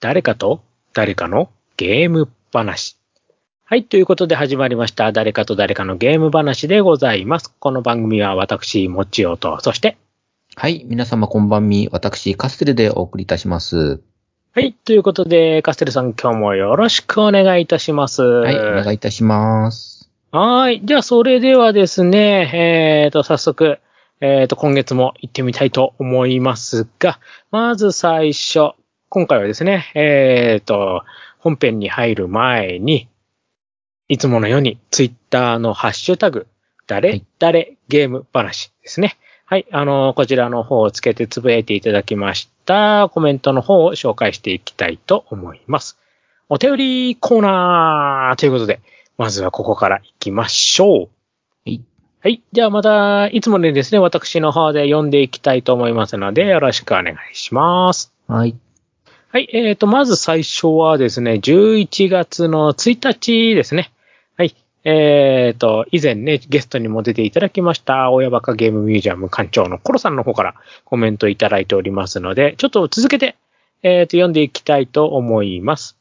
誰かと誰かのゲーム話。はい。ということで始まりました。誰かと誰かのゲーム話でございます。この番組は私、もちおと、そして、はい。皆様こんばんみ。私、カステルでお送りいたします。はい。ということで、カステルさん今日もよろしくお願いいたします。はい。はお願いいたします。はい。じゃあ、それではですね、えっ、と、早速、えっ、と、今月も行ってみたいと思いますが、まず最初、今回はですね、えっ、と、本編に入る前に、いつものように、ツイッターのハッシュタグ、誰、はい誰ゲーム話ですね。はい。あの、こちらの方をつけてつぶやいていただきました。コメントの方を紹介していきたいと思います。お便りコーナーということで、まずはここから行きましょう。はい。はい。じゃあまた、いつものですね、私の方で読んでいきたいと思いますので、よろしくお願いします。はい。はい。えっ、と、まず最初はですね、11月の1日ですね。はい。えっ、と、以前ね、ゲストにも出ていただきました、親バカゲームミュージアム館長のコロさんの方からコメントいただいておりますので、ちょっと続けて、えっ、と、読んでいきたいと思います。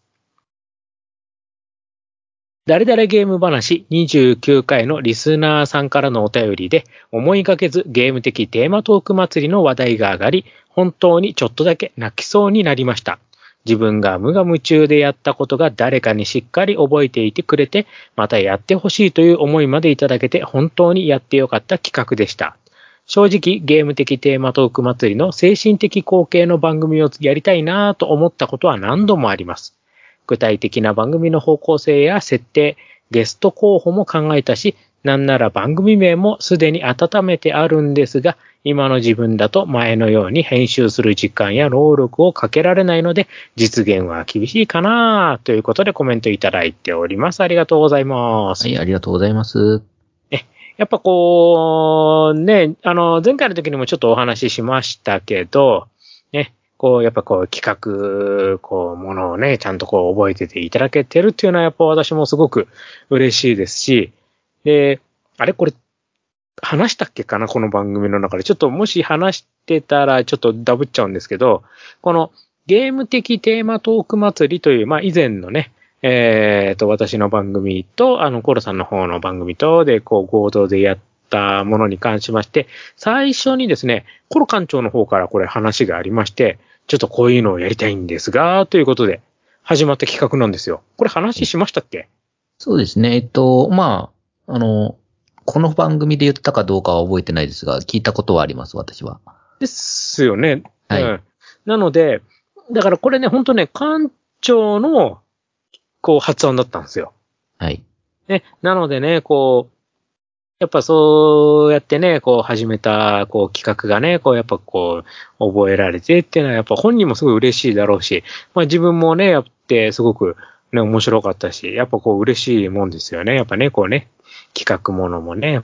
誰々ゲーム話29回のリスナーさんからのお便りで、思いがけずゲーム的テーマトーク祭りの話題が上がり、本当にちょっとだけ泣きそうになりました。自分が無我夢中でやったことが誰かにしっかり覚えていてくれて、またやってほしいという思いまでいただけて本当にやってよかった企画でした。正直ゲーム的テーマトーク祭りの精神的後継の番組をやりたいなぁと思ったことは何度もあります。具体的な番組の方向性や設定、ゲスト候補も考えたし、なんなら番組名もすでに温めてあるんですが、今の自分だと前のように編集する時間や労力をかけられないので、実現は厳しいかなということでコメントいただいております。ありがとうございます。はい、ありがとうございます。やっぱこう、ね、あの、前回の時にもちょっとお話ししましたけど、ね、こう、やっぱこう、企画、こう、ものをね、ちゃんとこう、覚えてていただけてるっていうのは、やっぱ私もすごく嬉しいですし、で、あれ？これ、話したっけかな？この番組の中で。ちょっともし話してたら、ちょっとダブっちゃうんですけど、この、ゲーム的テーマトーク祭りという、まあ、以前のね、えっ、と、私の番組と、あの、コロさんの方の番組と、で、こう、合同でやったものに関しまして、最初にですね、コロ館長の方からこれ話がありまして、ちょっとこういうのをやりたいんですが、ということで、始まった企画なんですよ。これ話しましたっけ？そうですね。えっと、まあ、あの、この番組で言ったかどうかは覚えてないですが、聞いたことはあります、私は。ですよね。はいうん。なので、だからこれね、本当ね、館長の、こう、発案だったんですよ。はい。ね、なのでね、こう、やっぱそうやってね、こう始めた、こう企画がね、こうやっぱこう覚えられてっていうのはやっぱ本人もすごい嬉しいだろうし、まあ自分もね、やってすごくね、面白かったし、やっぱこう嬉しいもんですよね。やっぱね、こうね、企画ものもね、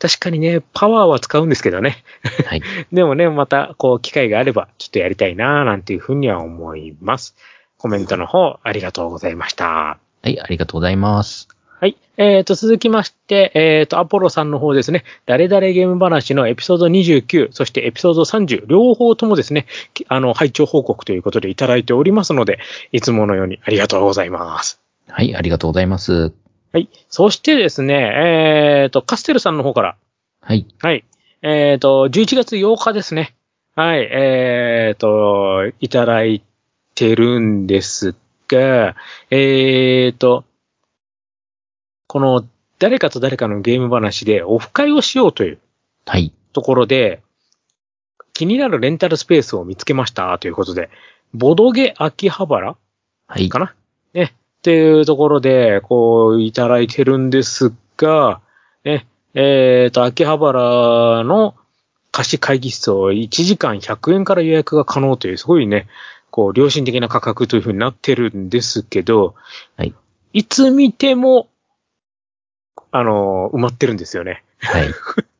確かにね、パワーは使うんですけどね。はい。でもね、またこう機会があればちょっとやりたいなぁなんていうふうには思います。コメントの方ありがとうございました。はい、ありがとうございます。はい。えっ、と、続きまして、えっ、と、アポロさんの方ですね、誰々ゲーム話のエピソード29、そしてエピソード30、両方ともですね、きあの、拝聴報告ということでいただいておりますので、いつものようにありがとうございます。はい、ありがとうございます。はい。そしてですね、えっ、と、カステルさんの方から、はい。はい。えっ、と、11月8日ですね。はい。えっ、と、いただいてるんですが、えっ、と、この誰かと誰かのゲーム話でオフ会をしようというはい。ところで、気になるレンタルスペースを見つけましたということで、ボドゲ秋葉原はい。かな？ね。っていうところで、こう、いただいてるんですが、ね、えっ、と、秋葉原の貸し会議室を1時間100円から予約が可能という、すごいね、こう、良心的な価格というふうになってるんですけど、はい。いつ見ても、あの、埋まってるんですよね。はい。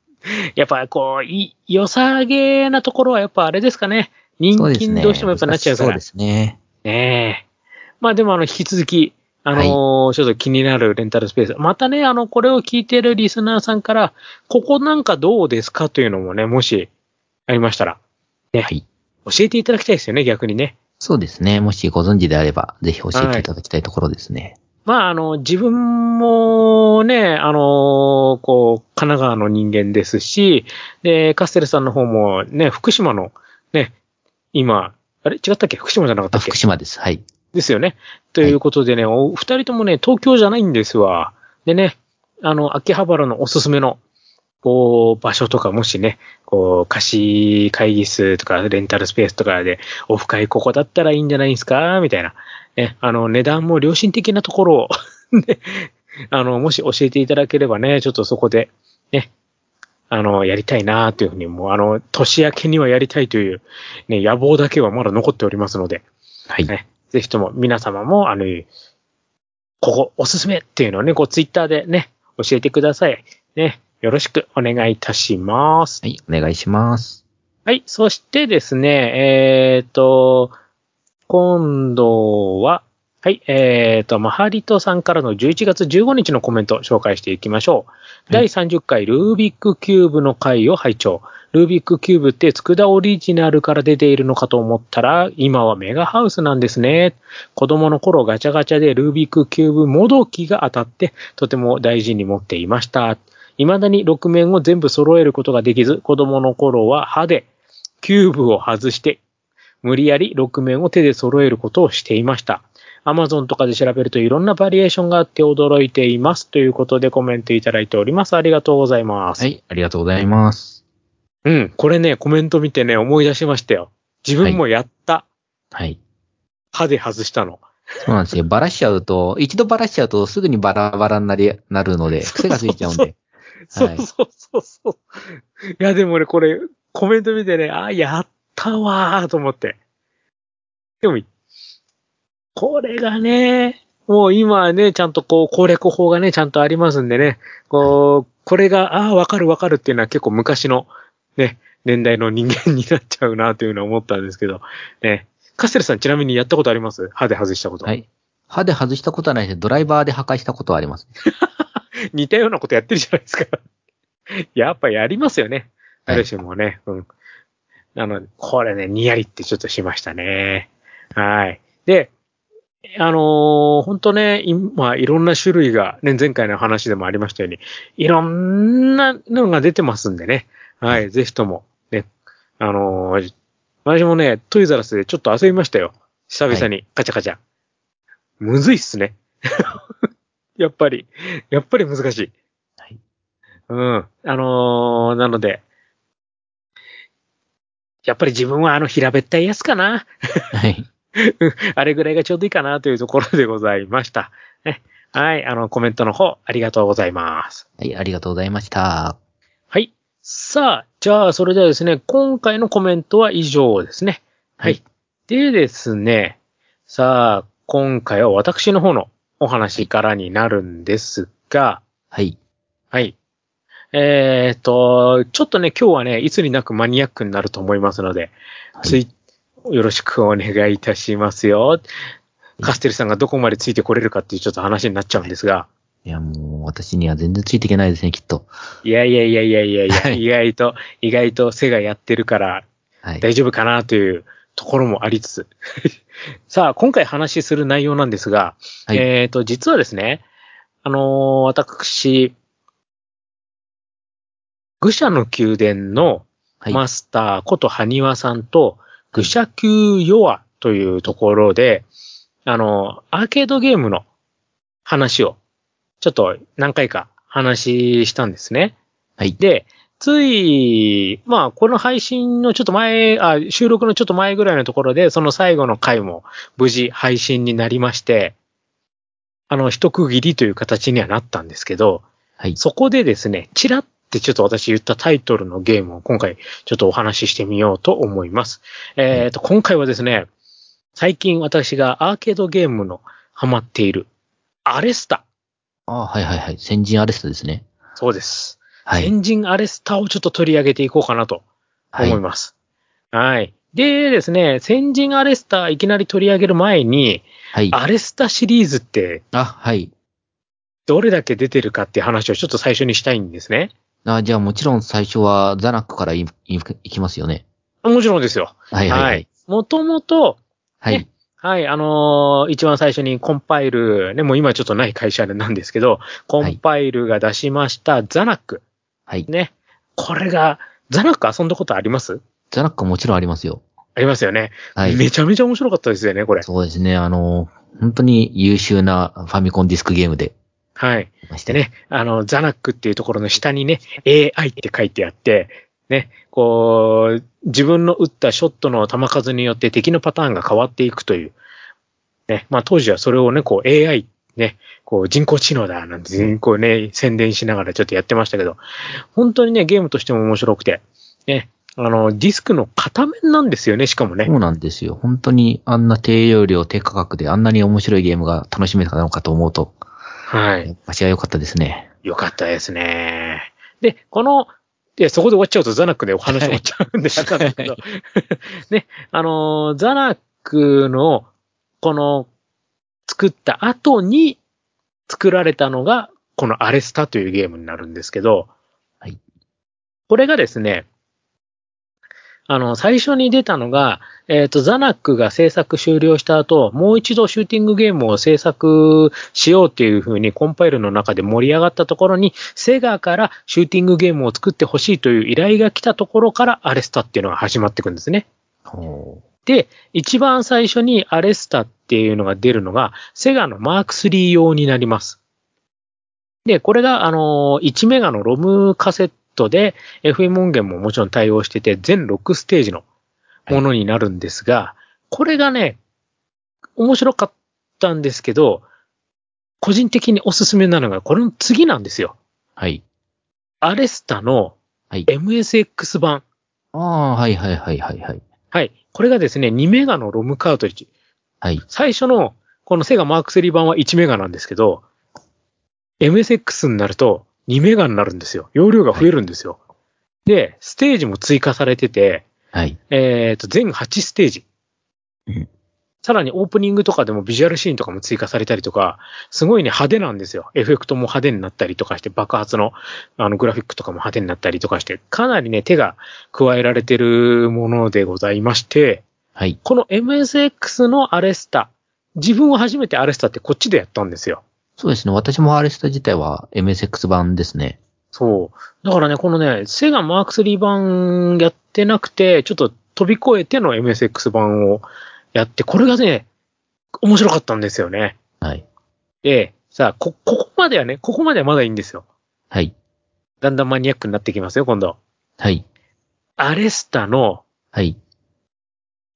やっぱ、こう、い、良さげなところはやっぱあれですかね。人気に。どうしてもやっぱなっちゃうから。そうですね。ねえ。まあでもあの、引き続き、あのーちょっと気になるレンタルスペース。またね、あの、これを聞いてるリスナーさんから、ここなんかどうですかというのもね、もし、ありましたら、ね、はい。教えていただきたいですよね、逆にね。そうですね。もしご存知であれば、ぜひ教えていただきたいところですね。まあ、あの、自分もね、あの、こう、神奈川の人間ですし、で、カステルさんの方もね、福島の、ね、今、あれ？違ったっけ？福島じゃなかったあ、っけ？福島です。はい。ですよね。ということでね、お二人ともね、東京じゃないんですわ。でね、あの、秋葉原のおすすめの、こう、場所とか、もしね、こう、貸し会議室とか、レンタルスペースとかで、オフ会ここだったらいいんじゃないですか？みたいな。ね、あの、値段も良心的なところを ね、あの、もし教えていただければね、ちょっとそこで、ね、あの、やりたいなというふうに、もう、あの、年明けにはやりたいという、ね、野望だけはまだ残っておりますので、はい。ね、ぜひとも皆様も、あの、ここおすすめっていうのをね、こうツイッターでね、教えてください。ね、よろしくお願いいたします。はい、お願いします。はい、そしてですね、えっ、と、今度は、はい、えっ、と、マハリトさんからの11月15日のコメントを紹介していきましょう。第30回ルービックキューブの回を拝聴。ルービックキューブってツクダオリジナルから出ているのかと思ったら、今はメガハウスなんですね。子供の頃ガチャガチャでルービックキューブもどきが当たって、とても大事に持っていました。未だに6面を全部揃えることができず、子供の頃は歯でキューブを外して、無理やり6面を手で揃えることをしていました。アマゾンとかで調べるといろんなバリエーションがあって驚いています。ということでコメントいただいております。ありがとうございます。はい、ありがとうございます。うん。これね、コメント見てね、思い出しましたよ。自分もやった。はい。歯で外したの。そうなんですよ。バラしちゃうと、一度バラしちゃうとすぐにバラバラになり、なるので、癖がついちゃうんで。はいそうそうそうそう。いや、でもね、これ、コメント見てね、あ、やったわーと思って。でも、これがね、もう今はね、ちゃんとこう、攻略法がね、ちゃんとありますんでね、こう、これが、ああ、わかるわかるっていうのは結構昔の、ね、年代の人間になっちゃうなというのは思ったんですけど、ね。カステルさんちなみにやったことあります？歯で外したこと。はい。歯で外したことはないですドライバーで破壊したことはあります。似たようなことやってるじゃないですか。やっぱやりますよね。はい誰しもね。うん。あの、これね、にやりってちょっとしましたね。はい。で、あのー本当ね、今、いろんな種類が、ね、前回の話でもありましたように、いろんなのが出てますんでね。はい、ぜひとも、ね、あのー私もね、トイザラスでちょっと遊びましたよ。久々に、カチャカチャ。むずいっすね。やっぱり、やっぱり難しい。はい。うん。あのーなので、やっぱり自分はあの平べったいやつかな。はい。あれぐらいがちょうどいいかなというところでございました。ね。はい。あの、コメントの方、ありがとうございます。はい、ありがとうございました。はい。さあ、じゃあ、それではですね、今回のコメントは以上ですね。はい。はいでですね、さあ、今回は私の方のお話からになるんですが、はい。はい。えっ、と、ちょっとね、今日はね、いつになくマニアックになると思いますので、はいつい、よろしくお願いいたしますよ。カステルさんがどこまでついてこれるかっていうちょっと話になっちゃうんですが、いや、もう、私には全然ついていけないですね、きっと。いやいやいやいやいやいや、はい意外と、意外と背がやってるからはい。大丈夫かなというところもありつつ。さあ、今回話しする内容なんですが、はいえっ、と、実はですね、あのー私、愚者の宮殿のはい。マスターこと埴輪さんと、愚者級ヨアというところで、あの、アーケードゲームの話を、ちょっと何回か話したんですね。はい。で、つい、まあ、この配信のちょっと前、あ、収録のちょっと前ぐらいのところで、その最後の回も無事配信になりまして、あの、一区切りという形にはなったんですけど、はい。そこでですね、チラってちょっと私言ったタイトルのゲームを今回ちょっとお話ししてみようと思います。えっ、と、今回はですね、最近私がアーケードゲームのハマっている、アレスタ。あはいはいはい。先人アレストですね。そうです。はい。先人アレスタをちょっと取り上げていこうかなとはい思います。はい。でですね、先人アレスタいきなり取り上げる前に、はい。アレスタシリーズってあ、はい。どれだけ出てるかっていう話をちょっと最初にしたいんですね。あ、じゃあもちろん最初はザナックからいいいきますよね。もちろんですよ。はいはいはい。もともと、はい。ねはい、あのー一番最初にコンパイル、ね、もう今ちょっとない会社なんですけど、コンパイルが出しましたザナック。はい。ね。これが、ザナック遊んだことあります？ザナックもちろんありますよ。ありますよね。はい。めちゃめちゃ面白かったですよね、これ。そうですね。あの、本当に優秀なファミコンディスクゲームで。はい。ましてで。ね、あの、ザナックっていうところの下にね、AI って書いてあって、ね、こう、自分の打ったショットの球数によって敵のパターンが変わっていくという。ね、まあ当時はそれをね、こう AI、ね、こう人工知能だなんて、こうね、宣伝しながらちょっとやってましたけど、本当にね、ゲームとしても面白くて、ね、あの、ディスクの片面なんですよね、しかもね。そうなんですよ。本当にあんな低容量、低価格であんなに面白いゲームが楽しめたのかと思うと、はい。足は良かったですね。よかったですね。で、この、で、そこで終わっちゃうとザナックでお話終わっちゃうんで、あれなんですけど、ね、あのー、ザナックの、この、作った後に作られたのが、このアレスタというゲームになるんですけど、はい。これがですね、あの、最初に出たのが、えっ、と、ザナックが制作終了した後、もう一度シューティングゲームを制作しようっていう風にコンパイルの中で盛り上がったところに、セガからシューティングゲームを作ってほしいという依頼が来たところからアレスタっていうのが始まっていくんですね。ほで、一番最初にアレスタっていうのが出るのが、セガのマーク3用になります。で、これが、あの、1メガのロムカセットで、FM 音源ももちろん対応してて、全6ステージのものになるんですが、これがね、面白かったんですけど、個人的におすすめなのが、これの次なんですよ。はい。アレスタのはい。MSX 版。ああ、はいはいはいはいはい。はい。これがですね、2メガのロムカートリッジ。はい。最初の、このセガマーク3版は1メガなんですけど、MSX になると2メガになるんですよ。容量が増えるんですよ。で、ステージも追加されてて、はい。えっ、と、全8ステージ。うんさらにオープニングとかでもビジュアルシーンとかも追加されたりとか、すごいね、派手なんですよ。エフェクトも派手になったりとかして、爆発のあのグラフィックとかも派手になったりとかして、かなりね、手が加えられてるものでございまして、はい。この MSX のアレスタ、自分は初めてアレスタってこっちでやったんですよ。そうですね。私もアレスタ自体は MSX 版ですね。そう。だからね、このね、セガマーク3版やってなくて、ちょっと飛び越えての MSX 版をやって、これがね、面白かったんですよね。はい。で、さあ、こ、ここまではね、ここまではまだいいんですよ。はい。だんだんマニアックになってきますよ、今度。はい。アレスタのはい。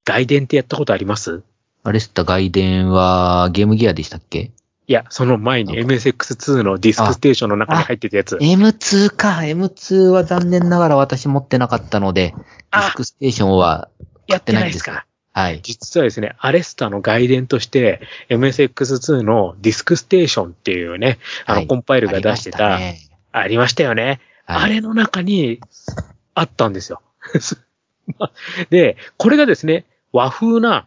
外伝ってやったことあります？アレスタ外伝はゲームギアでしたっけ？いや、その前に MSX2 のディスクステーションの中に入ってたやつ。?M2 か。M2 は残念ながら私持ってなかったので、デあィスクステーションは、やってないですか？はい。実はですね、アレスタの外伝として、MSX2 のディスクステーションっていうね、あの、はいコンパイルが出してた、あありましりましたよね。はいあれの中にあったんですよ。で、これがですね、和風な、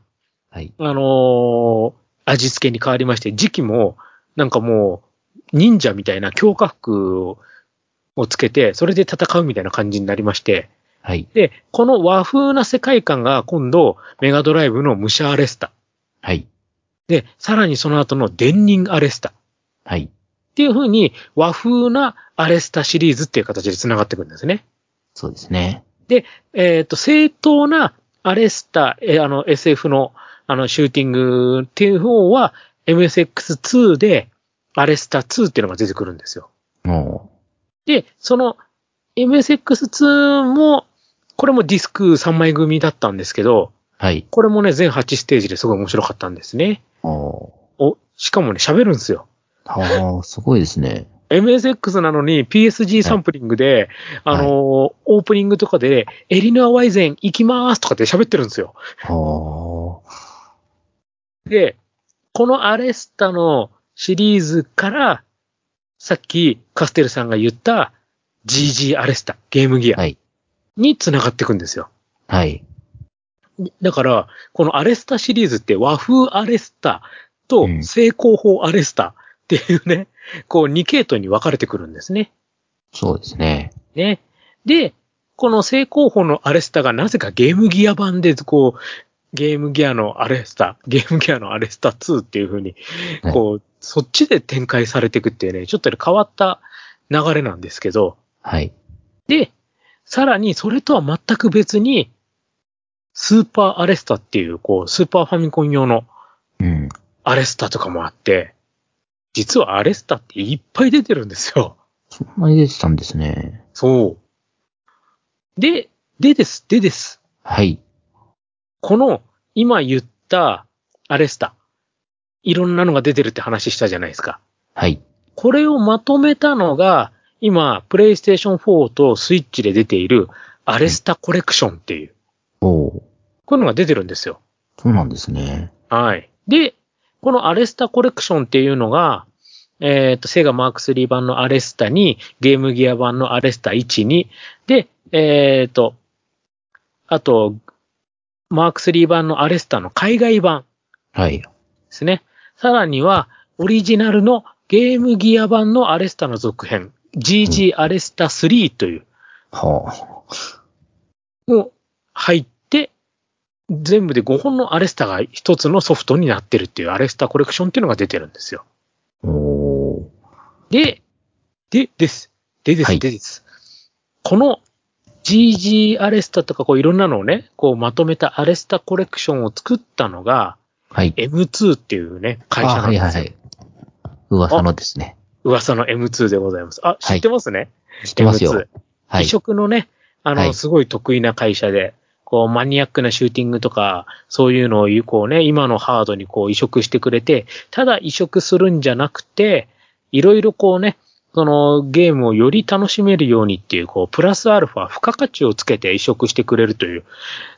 はい。あのー味付けに変わりまして、時期も、なんかもう、忍者みたいな強化服ををつけて、それで戦うみたいな感じになりまして、はい。で、この和風な世界観が今度、メガドライブのムシャアレスタ。はい。で、さらにその後の電人アレスタ。っはい。ていう風に和風なアレスタシリーズっていう形で繋がっていくんですね。そうですね。えっ、と、正当なアレスタ、えーあの SF のあのシューティングっていう方は MSX2 でアレスタ2っていうのが出てくるんですよ。もで、その MSX2 も、これもディスク3枚組だったんですけど、う、はい。これもね、全8ステージですごい面白かったんですね。おお、しかもね、喋るんですよ。ああ、すごいですね。MSX なのに PSG サンプリングで、はいあのーオープニングとかで、エリノア・ワイゼン行きまーすとかって喋ってるんですよ。はで、このアレスタのシリーズから、さっきカステルさんが言った GG アレスタ、ゲームギあ。アはい。に繋がっていくんですよ。はい。だから、このアレスタシリーズって和風アレスタとうん成功法アレスタっていうね、こう2系統に分かれてくるんですね。そうですね。ね。で、この成功法のアレスタがなぜかゲームギア版でこう、ゲームギアのアレスタ、ゲームギアのアレスタ2っていう風に、はいこう、そっちで展開されていくっていうね、ちょっとね変わった流れなんですけど、はい。で、さらにそれとは全く別に、スーパーアレスタっていう、こう、スーパーファミコン用のうん。アレスタとかもあって、実はアレスタっていっぱい出てるんですよ。そんなに出てたんですね。そう。で、でです、でです。はい。この、今言ったアレスタ、いろんなのが出てるって話したじゃないですか。はい。これをまとめたのが、今、プレイステーション4とスイッチで出ているアレスタコレクションっていう、おーこういうのが出てるんですよ。そうなんですね。はい。で、このアレスタコレクションっていうのが、えっ、と、セガマーク3版のアレスタに、ゲームギア版のアレスタ1に、で、えっ、と、あと、マーク3版のアレスタの海外版はい。ですね。さらには、オリジナルのゲームギア版のアレスタの続編、GG アレスタ3という、はも入って、全部で5本のアレスタが一つのソフトになってるっていうアレスタコレクションっていうのが出てるんですよ。あ。おーで、で、です。でです、はいでです。この GG アレスタとかこういろんなのをね、こうまとめたアレスタコレクションを作ったのがはい。M2 っていうね、会社あなんですよ。はいはいはい。噂のですね。噂の M2 でございます。あ、知ってますね、知ってますよ。M2 はい異。色のね、あの、はいすごい得意な会社で、こう、マニアックなシューティングとか、そういうのを、こうね、今のハードにこう移植してくれて、ただ移植するんじゃなくて、いろいろこうね、そのゲームをより楽しめるようにっていう、こう、プラスアルファ、付加価値をつけて移植してくれるという、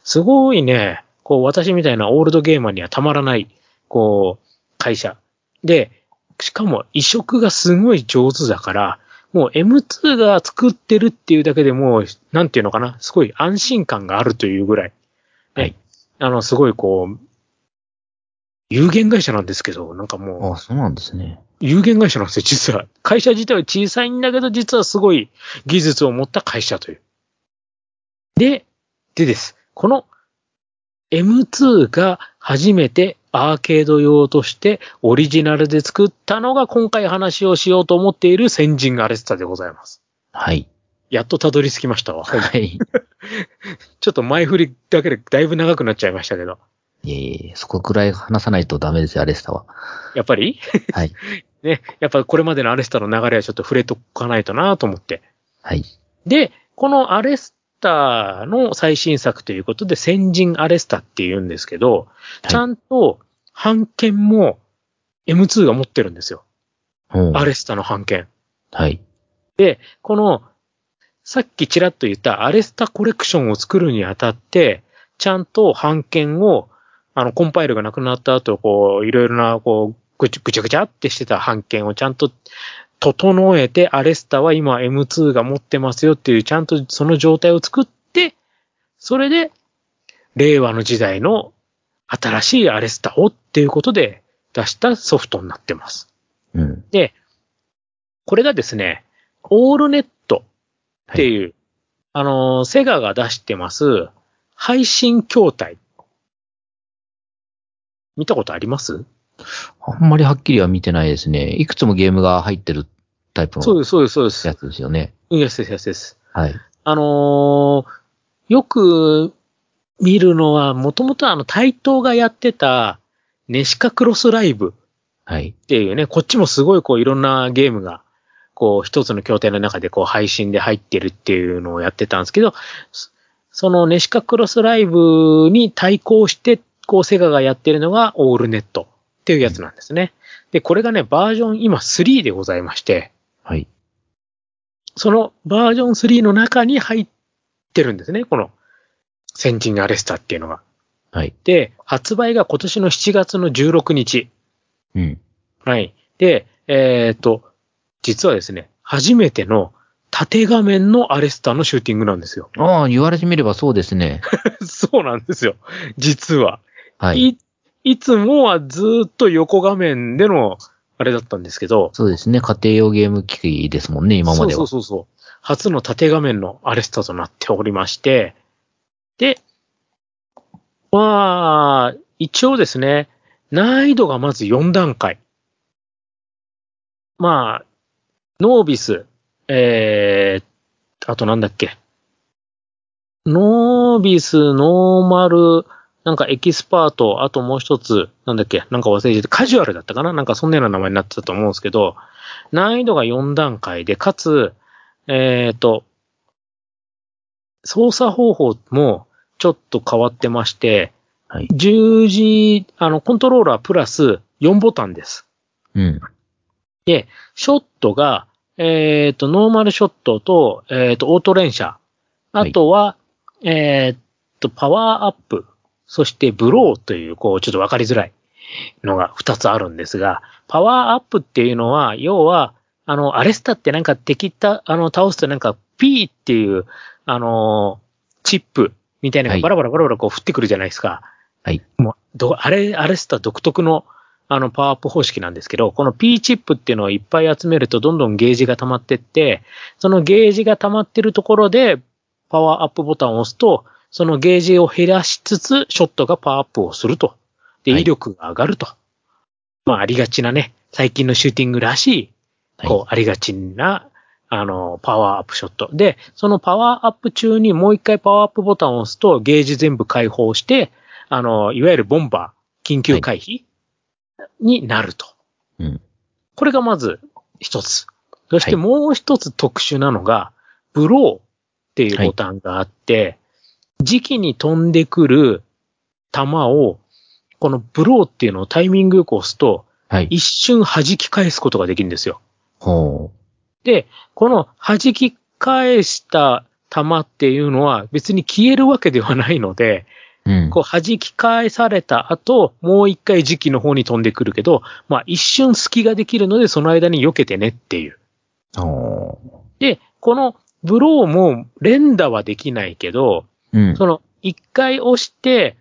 すごいね、こう、私みたいなオールドゲーマーにはたまらない、こう、会社。で、しかも移植がすごい上手だから、もう M2 が作ってるっていうだけでもう、なんていうのかな、すごい安心感があるというぐらい。ねはいあの、すごいこう、有限会社なんですけど、なんかもう、あ、そうなんですね。有限会社なんですよ、実は。会社自体は小さいんだけど、実はすごい技術を持った会社という。で、でです。この M2 が初めてアーケード用としてオリジナルで作ったのが今回話をしようと思っている先人アレスタでございます。はい。やっとたどり着きましたわ。はい。ちょっと前振りだけでだいぶ長くなっちゃいましたけど。いえいえ、そこくらい話さないとダメですよ、アレスタは。やっぱり？はい。ね、やっぱこれまでのアレスタの流れはちょっと触れとかないとなと思って。はい。で、このアレスタの最新作ということで、先人アレスタって言うんですけど、ちゃんと版権も M2 が持ってるんですよ。おーアレスタの版権。はい。で、この、さっきちらっと言ったアレスタコレクションを作るにあたって、ちゃんと版権を、あの、コンパイルがなくなった後、こう、いろいろな、こう、ぐちぐちゃぐちゃってしてた版権をちゃんと整えて、アレスタは今 M2 が持ってますよっていう、ちゃんとその状態を作って、それで、令和の時代の新しいアレスタをっていうことで出したソフトになってます。うん。で、これがですね、オールネットっていう、あの、セガが出してます、配信筐体。見たことあります？あんまりはっきりは見てないですね。いくつもゲームが入ってるタイプのそうです、そうです、そうです。やつですよね。うん、やつです、やつです。はい。あのーよく見るのは、もともとあの、台東がやってた、ネシカクロスライブはい。っていうね、こっちもすごいこういろんなゲームが、こう一つの筐体の中でこう配信で入ってるっていうのをやってたんですけど、そそのネシカクロスライブに対抗して、こうセガがやってるのがオールネットっていうやつなんですね。で、これがね、バージョン今3でございまして、はい。そのバージョン3の中に入ってるんですね、この先人アレスタっていうのが。はい。で、発売が今年の7月の16日。うん。はい。で、えっ、と、実はですね、初めての縦画面のアレスタのシューティングなんですよ。ああ、言われてみればそうですね。そうなんですよ。実は。はい。い、いつもはずーっと横画面でのあれだったんですけど、そうですね。家庭用ゲーム機器ですもんね、今までは。そうそうそうそう。初の縦画面のアレスタとなっておりまして、で、まあ、一応ですね、難易度がまず4段階。まあ、ノービス、えー、あとなんだっけ。ノービス、ノーマル、なんかエキスパート、あともう一つ、なんだっけ、なんか忘れてて、カジュアルだったかな？なんかそんなような名前になってたと思うんですけど、難易度が4段階で、かつ、えっ、と、操作方法もちょっと変わってまして、はい。十字、あの、コントローラープラス4ボタンです。うん。で、ショットが、えっ、と、ノーマルショットと、えっ、と、オート連射。あとは、えっ、と、パワーアップ。そして、ブローという、こう、ちょっとわかりづらいのが2つあるんですが、パワーアップっていうのは、要は、あの、アレスタってなんか敵た、あの、倒すとなんか、P っていう、あの、チップみたいなのはいがバラバラバラバラこう降ってくるじゃないですか。はい。もう、ど、あれ、アレスタ独特の、あの、パワーアップ方式なんですけど、この P チップっていうのをいっぱい集めると、どんどんゲージが溜まってって、そのゲージが溜まってるところで、パワーアップボタンを押すと、そのゲージを減らしつつ、ショットがパワーアップをすると。で、はい威力が上がると。まあ、ありがちなね、最近のシューティングらしい、はいこう、ありがちな、あの、パワーアップショット。で、そのパワーアップ中にもう一回パワーアップボタンを押すと、ゲージ全部解放して、あの、いわゆるボンバー、緊急回避になると。うん。これがまず一つ。そしてはいもう一つ特殊なのが、ブローっていうボタンがあって、時期に飛んでくる弾を、このブローっていうのをタイミングよく押すと、はい。一瞬弾き返すことができるんですよ。ほで、この弾き返した弾っていうのは別に消えるわけではないので、う。うん。こう弾き返された後、もう一回時期の方に飛んでくるけど、まあ一瞬隙ができるのでその間に避けてねっていう。ほで、このブローも連打はできないけど、う。うん。その一回押して、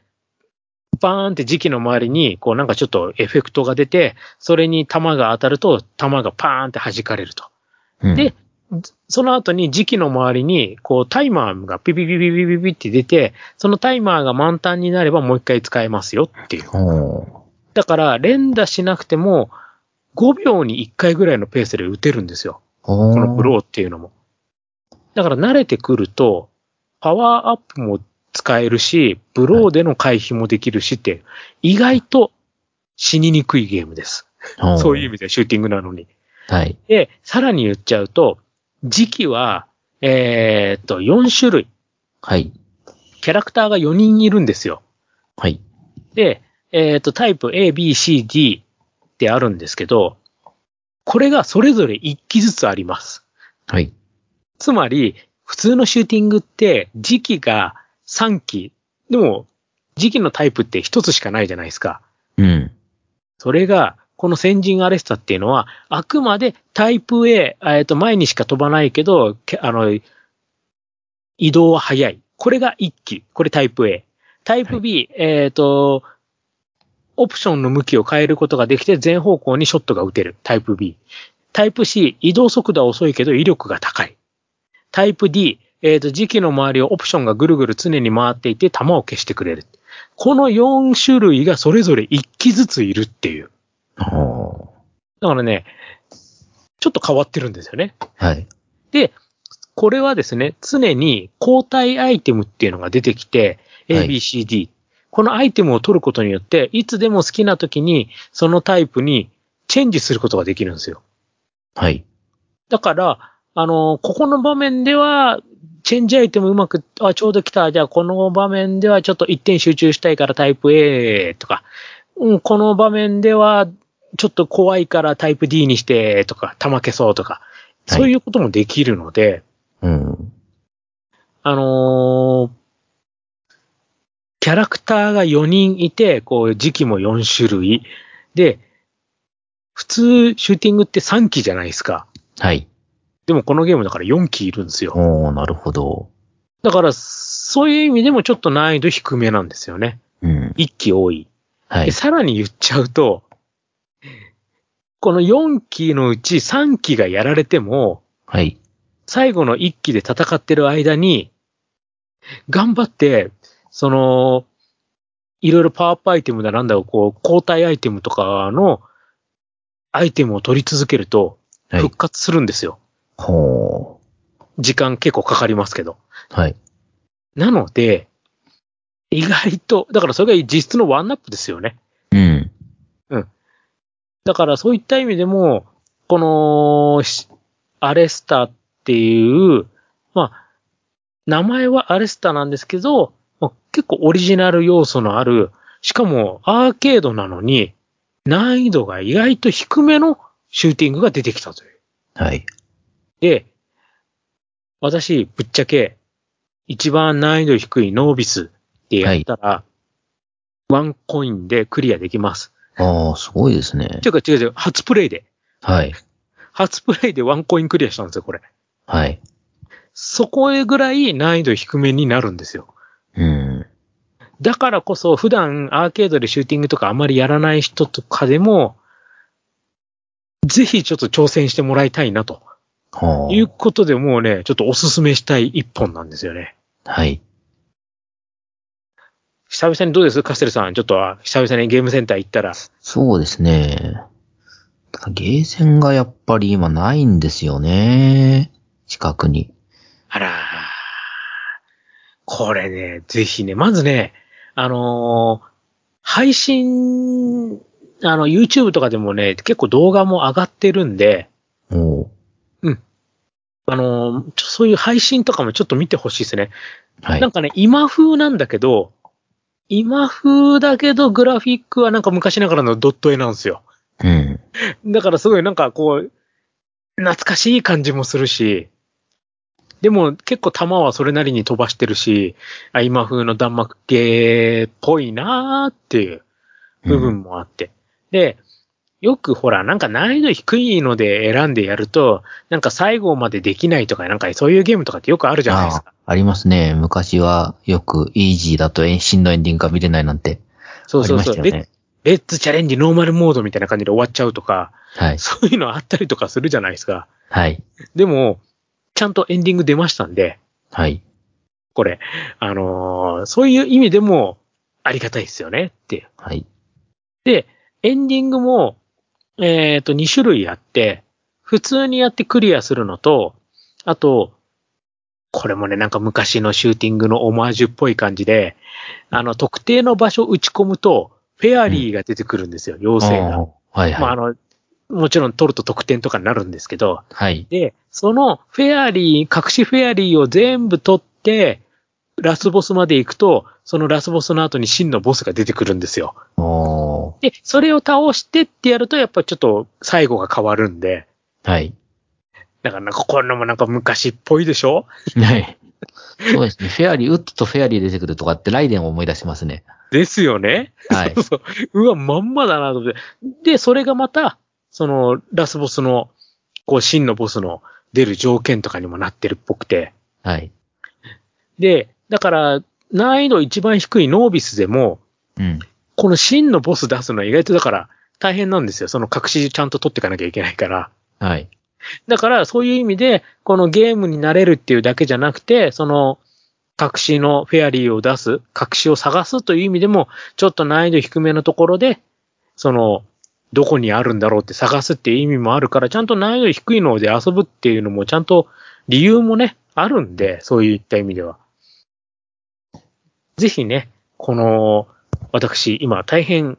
バーンって時期の周りに、こうなんかちょっとエフェクトが出て、それに弾が当たると、弾がパーンって弾かれると。うんで、その後に時期の周りに、こうタイマーがピピピピピピピって出て、そのタイマーが満タンになればもう一回使えますよっていう。ほだから、連打しなくても、5秒に1回ぐらいのペースで打てるんですよ。このブローっていうのも。だから慣れてくると、パワーアップも使えるし、ブローでの回避もできるしって、意外と死ににくいゲームです。ーそういう意味でシューティングなのに。はい。で、さらに言っちゃうと、時期は、えーっと、4種類。はい。キャラクターが4人いるんですよ。はい。で、えーっと、タイプ A, B, C, D ってあるんですけど、これがそれぞれ1機ずつあります。はい。つまり、普通のシューティングって時期が3機。でも、時期のタイプって1つしかないじゃないですか。うん。それが、この先人アレスタっていうのは、あくまでタイプ A、えっと、前にしか飛ばないけど、けあの、移動は速い。これが1機。これタイプ A。タイプ B、えっと、オプションの向きを変えることができて全方向にショットが撃てる。タイプ B。タイプ C、移動速度は遅いけど威力が高い。タイプ D、えっ、と、時期の周りをオプションがぐるぐる常に回っていて弾を消してくれる。この4種類がそれぞれ1機ずついるっていう。ほだからね、ちょっと変わってるんですよね。う。はい。で、これはですね、常に交代アイテムっていうのが出てきて、は A, い B, C, D。このアイテムを取ることによって、いつでも好きな時にそのタイプにチェンジすることができるんですよ。はい。だから、あの、ここの場面では、チェンジアイテムうまく、あ、ちょうど来た。じゃあ、この場面ではちょっと一点集中したいからタイプ A とか、うん、この場面では、ちょっと怖いからタイプ D にしてとか、弾消そうとか、はいそういうこともできるので、うん。あのーキャラクターが4人いて、こう、時期も4種類。で、普通、シューティングって3機じゃないですか。はい。でもこのゲームだから4機いるんですよ。おー、なるほど。だから、そういう意味でもちょっと難易度低めなんですよね。うん。1機多い。ではい。さらに言っちゃうと、この4機のうち3機がやられても、はい。最後の1機で戦ってる間に、頑張って、その、いろいろパワーアップアイテムだなんだをこう、交代アイテムとかのアイテムを取り続けるとはい復。活するんですよ。ほ時間結構かかりますけど。う。はい。なので、意外と、だからそれが実質のワンナップですよね。うん。だからそういった意味でも、この、しアレスタっていう、まあ、名前はアレスタなんですけど、まあ結構オリジナル要素のある、しかもアーケードなのに、難易度が意外と低めのシューティングが出てきたという。はい。で、私、ぶっちゃけ、一番難易度低いノービスってやったら、ワンコインでクリアできます。ああ、すごいですね違。うか違う違う、初プレイで。はい。初プレイでワンコインクリアしたんですよ、これ。はい。そこへぐらい難易度低めになるんですよ。うん。だからこそ普段アーケードでシューティングとかあまりやらない人とかでも、ぜひちょっと挑戦してもらいたいなとはいうことでもうね、ちょっとおすすめしたい一本なんですよね。あ。はい。久々にどうです？カステルさん。ちょっと久々にゲームセンター行ったら。そうですね。ただゲーセンがやっぱり今ないんですよね。近くに。あらーこれね、ぜひね、まずね、あのー配信、あの、YouTube とかでもね、結構動画も上がってるんで、あのそういう配信とかもちょっと見てほしいですね。はいなん。かね、今風なんだけど、今風だけどグラフィックはなんか昔ながらのドット絵なんですよ。うん。だからすごいなんかこう、懐かしい感じもするし、でも結構弾はそれなりに飛ばしてるし、あ今風の弾幕系っぽいなーっていう部分もあって。で、よくほら、なんか難易度低いので選んでやると、なんか最後までできないとか、なんかそういうゲームとかってよくあるじゃないですか。あありますね。昔はよくイージーだとしんどいエンディングが見れないなんて。そうそうそう。レましたよね。レッツチャレンジノーマルモードみたいな感じで終わっちゃうとか、はい。そういうのあったりとかするじゃないですか。はい。でも、ちゃんとエンディング出ましたんで、はい。これ、あのーそういう意味でもありがたいですよねって。はい。で、エンディングも、えっ、と、2種類あって、普通にやってクリアするのと、あと、これもね、なんか昔のシューティングのオマージュっぽい感じで、あの、特定の場所を打ち込むと、フェアリーが出てくるんですよ、妖精が。あーはいまあ、あはい。の、もちろん取ると得点とかになるんですけど、はい。で、そのフェアリー、隠しフェアリーを全部取って、ラスボスまで行くと、そのラスボスの後に真のボスが出てくるんですよ。で、それを倒してってやると、やっぱちょっと最後が変わるんで、はい。だからなんかこれもなんか昔っぽいでしょ？はい。そうですね。フェアリー、ウッドとフェアリー出てくるとかってライデンを思い出しますね。ですよね。はい そうそう。うわ、まんまだなと思って。で、それがまた、その、ラスボスの、こう、真のボスの出る条件とかにもなってるっぽくて。はい。で、だから、難易度一番低いノービスでも、うん。この真のボス出すのは意外とだから大変なんですよ。その隠しちゃんと取っていかなきゃいけないから。はい。だからそういう意味で、このゲームになれるっていうだけじゃなくて、その隠しのフェアリーを出す、隠しを探すという意味でも、ちょっと難易度低めのところで、その、どこにあるんだろうって探すっていう意味もあるから、ちゃんと難易度低いので遊ぶっていうのもちゃんと理由もね、あるんで、そういった意味では。ぜひね、この、私、今大変、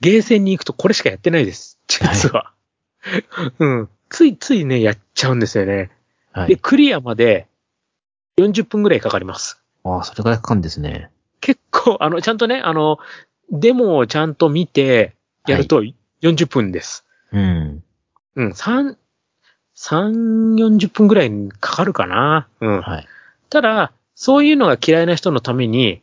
ゲーセンに行くとこれしかやってないです。実は。うん。ついついね、やっちゃうんですよね。で、はい。クリアまで40分ぐらいかかります。ああ、それぐらいかかるんですね。結構、あの、ちゃんとね、あの、デモをちゃんと見て、やると40分です。うん。うん、3、3、40分ぐらいかかるかな。うん。はい。ただ、そういうのが嫌いな人のために、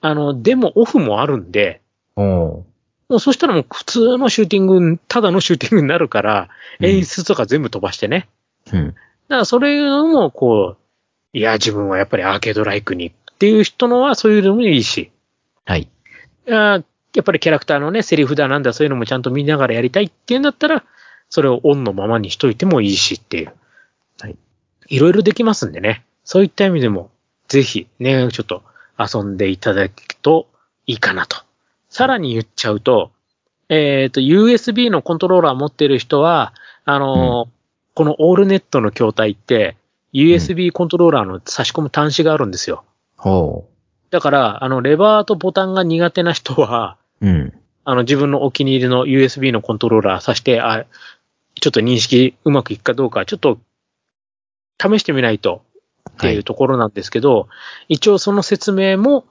あの、デモオフもあるんで、おーもうそしたらもう普通のシューティング、ただのシューティングになるから、うん演出とか全部飛ばしてね。うん。だからそれもこう、いや、自分はやっぱりアーケードライクにっていう人のはそういうのもいいし、はい。いややっぱりキャラクターのね、セリフだなんだそういうのもちゃんと見ながらやりたいっていうんだったら、それをオンのままにしといてもいいしっていう。はい。いろいろできますんでね。そういった意味でも、ぜひね、ちょっと遊んでいただくといいかなと。さらに言っちゃうと、えっ、と、USB のコントローラー持ってる人は、あのーこのオールネットの筐体って、USB コントローラーの差し込む端子があるんですよ。ほだから、あの、レバーとボタンが苦手な人は、う。うん。あの、自分のお気に入りの USB のコントローラーさして、あ、ちょっと認識うまくいくかどうか、ちょっと、試してみないとってはいいうところなんですけど、一応その説明も、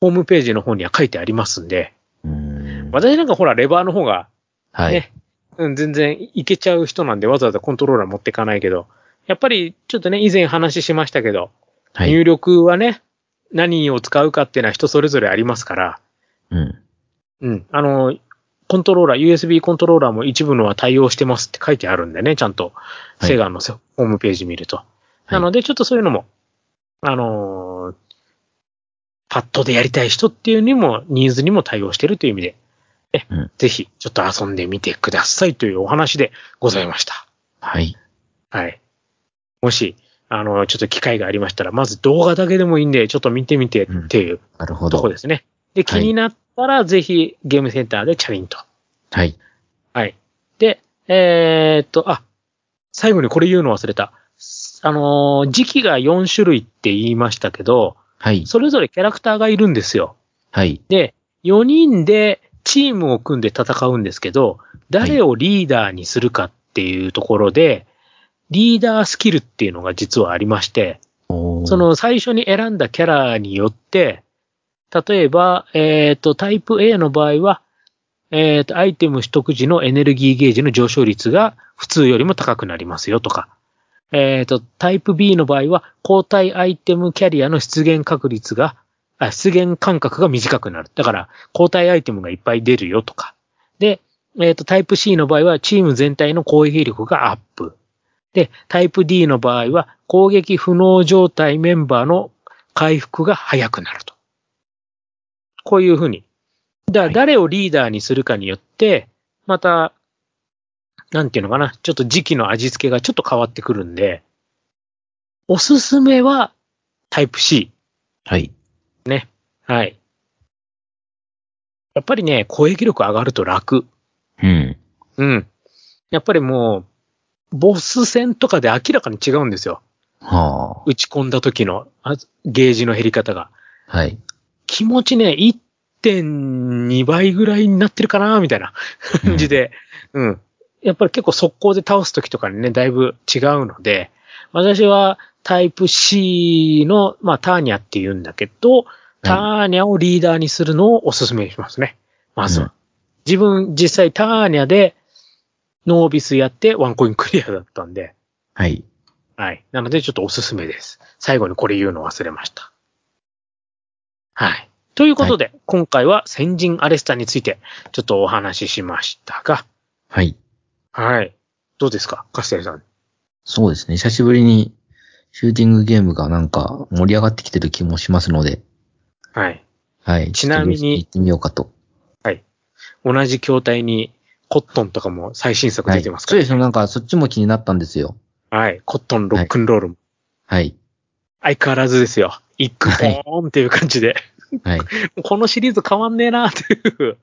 ホームページの方には書いてありますんで、ん。私なんかほら、レバーの方が、はい。ねうん、全然いけちゃう人なんでわざわざコントローラー持ってかないけど、やっぱりちょっとね、以前話しましたけど、はい。入力はね、何を使うかっていうのは人それぞれありますから、うん。うん。あの、コントローラー、USB コントローラーも一部のは対応してますって書いてあるんでね、ちゃんと、いセガのせホームページ見ると。なので、ちょっとそういうのも、あのーパッドでやりたい人っていうにも、ニーズにも対応してるという意味で、えうんぜひ、ちょっと遊んでみてくださいというお話でございました。はい。はい。もし、あの、ちょっと機会がありましたら、まず動画だけでもいいんで、ちょっと見てみてっていうなるほど。とこですね。で、気はいになったら、ぜひゲームセンターでチャリンと。はい。はい。で、えーっと、あ、最後にこれ言うの忘れた。あのー時期が4種類って言いましたけど、はい。それぞれキャラクターがいるんですよ。はい。で、4人でチームを組んで戦うんですけど、誰をリーダーにするかっていうところで、リーダースキルっていうのが実はありまして、そ、の最初に選んだキャラによって、例えば、えっ、と、タイプ A の場合は、えっ、と、アイテム取得時のエネルギーゲージの上昇率が普通よりも高くなりますよとか、えっ、と、タイプ B の場合は、交代アイテムキャリアの出現確率が、あ出現間隔が短くなる。だから、交代アイテムがいっぱい出るよとか。で、えっ、と、タイプ C の場合は、チーム全体の攻撃力がアップ。で、タイプ D の場合は、攻撃不能状態メンバーの回復が早くなると。こういうふうに。だ誰をリーダーにするかによって、また、なんていうのかな、ちょっと時期の味付けがちょっと変わってくるんで、おすすめはタイプ C。はい。ね。はい。やっぱりね、攻撃力上がると楽。うん。うん。やっぱりもう、ボス戦とかで明らかに違うんですよ。は打ち込んだ時のあゲージの減り方が。あ。はい。気持ちね、1.2倍ぐらいになってるかな、みたいな感じで。うん。やっぱり結構速攻で倒す時とかにね、だいぶ違うので、私はタイプ C の、まあターニャって言うんだけど、ターニャをリーダーにするのをお勧めしますね。まずは。うん自分実際ターニャでノービスやってワンコインクリアだったんで、はい。はい。なのでちょっとおすすめです。最後にこれ言うの忘れました。はい。ということで、今回は先人アレスタについてちょっとお話ししましたが、はい。はい。どうですか？カステルさん。そうですね。久しぶりにシューティングゲームがなんか盛り上がってきてる気もしますので、はい。はい。ちなみに行ってみようかと。同じ筐体にコットンとかも最新作出てますから、はい、そうですね。なんかそっちも気になったんですよ。はい。コットンロックンロールもはい。相変わらずですよ。一句ポーンっていう感じで。はい。このシリーズ変わんねえなっていう。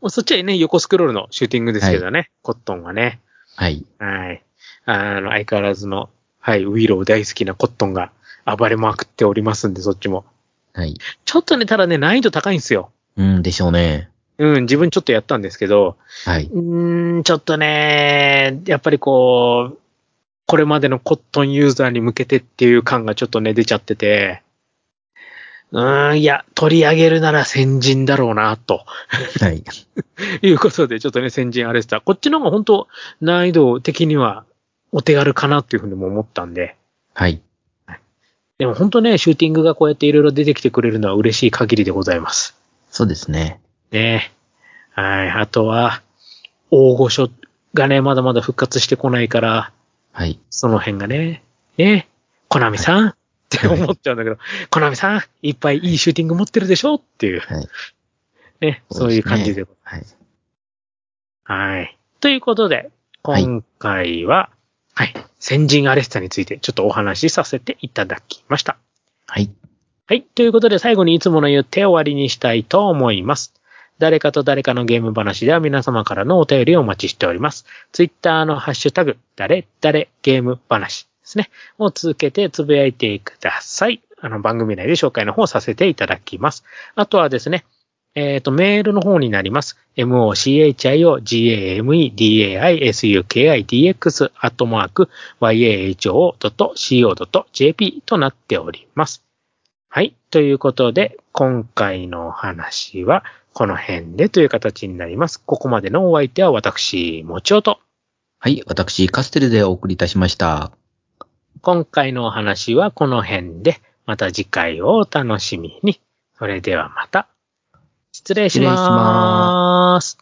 もうそっちはね、横スクロールのシューティングですけどね。コットンはね。はい。はい。あの、相変わらずの、はい、ウィロー大好きなコットンが暴れまくっておりますんで、そっちも。はい。ちょっとね、ただね、難易度高いんですよ。うんでしょうね。うん、自分ちょっとやったんですけど、はい。うーん、ちょっとね、やっぱりこう、これまでのコットンユーザーに向けてっていう感がちょっとね、出ちゃってて、うーん、いや、取り上げるなら先人だろうな、とはい。いうことで、ちょっとね、先人アレスター。こっちの方が本当難易度的にはお手軽かなっていうふうにも思ったんで、はい。でも本当ね、シューティングがこうやっていろいろ出てきてくれるのは嬉しい限りでございます。そうですね。ねはい。あとは、大御所がね、まだまだ復活してこないから、はい。その辺がね、ね、コナミさん、って思っちゃうんだけど、コナミさん、いっぱいいいシューティング持ってるでしょ？っていう、はい。ね、そういう感じで。はい。はい。ということで、今回は、はい、先人アレスタについてちょっとお話しさせていただきました。はい。はい。ということで最後にいつもの言って終わりにしたいと思います。誰かと誰かのゲーム話では皆様からのお便りをお待ちしております。ツイッターのハッシュタグ、誰誰ゲーム話ですね。を続けてつぶやいてください。あの番組内で紹介の方させていただきます。あとはですね、えっ、と、メールの方になります。mochio.gamedaisukidx アットマーク yaho.co.jp となっております。はい。ということで、今回のお話はこの辺でという形になります。ここまでのお相手は私、もちおと。はい、私、カステルでお送りいたしました。今回のお話はこの辺で、また次回をお楽しみに。それではまた。失礼します。